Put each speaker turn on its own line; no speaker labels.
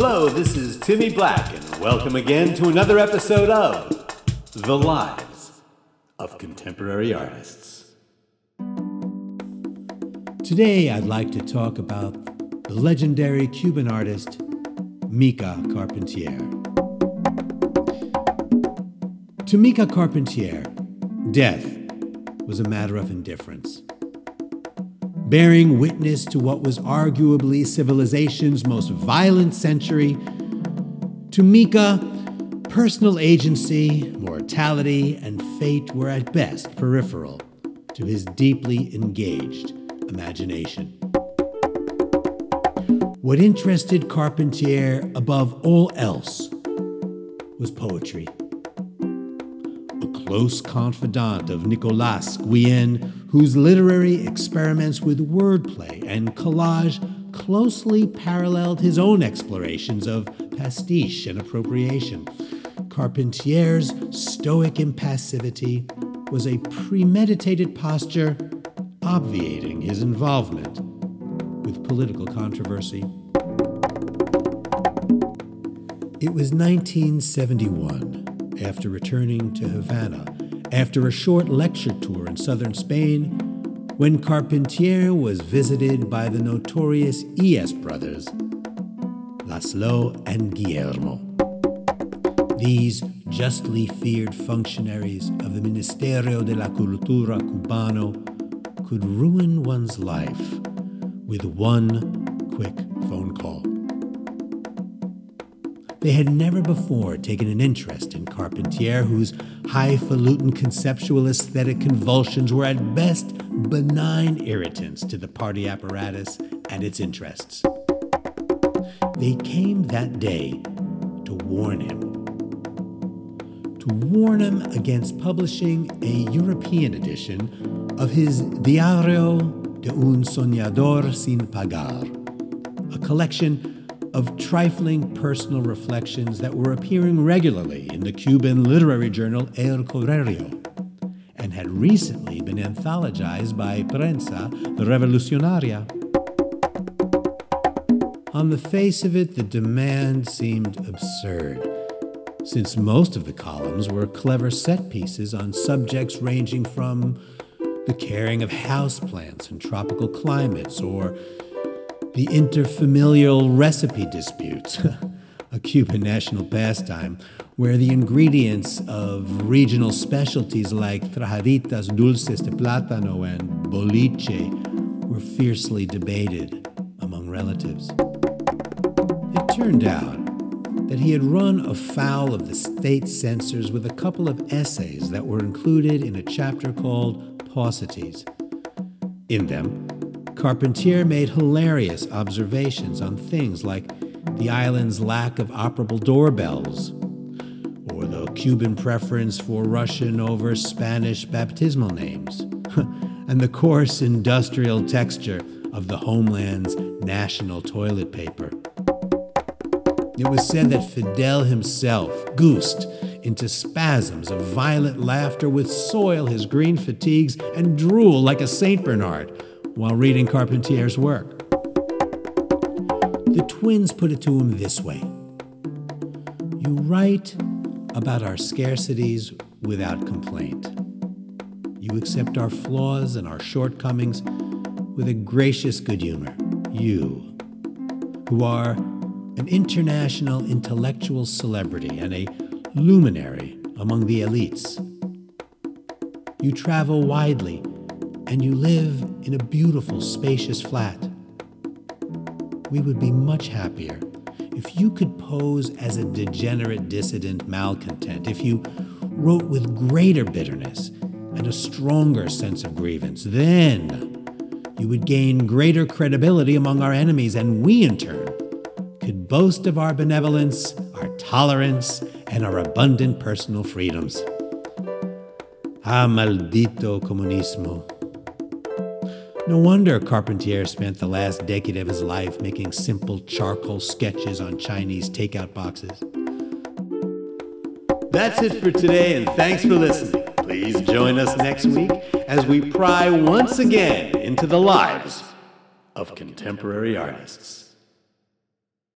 Hello, this is Timmy Black, and welcome again to another episode of The Lives of Contemporary Artists.
Today, I'd like to talk about the legendary Cuban artist Mica Carpentier. To Mica Carpentier, death was a matter of indifference. Bearing witness to what was arguably civilization's most violent century, to Mica, personal agency, mortality, and fate were at best peripheral to his deeply engaged imagination. What interested Carpentier above all else was poetry. A close confidant of Nicolas Guillen, whose literary experiments with wordplay and collage closely paralleled his own explorations of pastiche and appropriation. Carpentier's stoic impassivity was a premeditated posture obviating his involvement with political controversy. It was 1971, after returning to Havana, after a short lecture tour in southern Spain, when Carpentier was visited by the notorious E.S. brothers, Laszlo and Guillermo. These justly feared functionaries of the Ministerio de la Cultura Cubano could ruin one's life with one quick phone call. They had never before taken an interest in Carpentier, whose highfalutin conceptual aesthetic convulsions were at best benign irritants to the party apparatus and its interests. They came that day to warn him. To warn him against publishing a European edition of his Diario de un Soñador sin Pagar, a collection of trifling personal reflections that were appearing regularly in the Cuban literary journal El Correo and had recently been anthologized by Prensa Revolucionaria. On the face of it, the demand seemed absurd, since most of the columns were clever set pieces on subjects ranging from the caring of houseplants in tropical climates or the interfamilial recipe disputes, a Cuban national pastime where the ingredients of regional specialties like tajaditas dulces de plátano and boliche were fiercely debated among relatives. It turned out that he had run afoul of the state censors with a couple of essays that were included in a chapter called Paucities. In them, Carpentier made hilarious observations on things like the island's lack of operable doorbells, or the Cuban preference for Russian over Spanish baptismal names, and the coarse industrial texture of the homeland's national toilet paper. It was said that Fidel himself goosed into spasms of violent laughter would soil his green fatigues and drool like a St. Bernard while reading Carpentier's work. The twins put it to him this way You write about our scarcities without complaint. You accept our flaws and our shortcomings with a gracious good humor. You, who are an international intellectual celebrity and a luminary among the elites. You travel widely and you live in a beautiful, spacious flat. We would be much happier if you could pose as a degenerate dissident malcontent, if you wrote with greater bitterness and a stronger sense of grievance. Then you would gain greater credibility among our enemies, and we, in turn, could boast of our benevolence, our tolerance, and our abundant personal freedoms. Ah, maldito comunismo. No wonder Carpentier spent the last decade of his life making simple charcoal sketches on Chinese takeout boxes.
That's it for today, and thanks for listening. Please join us next week as we pry once again into the lives of contemporary artists.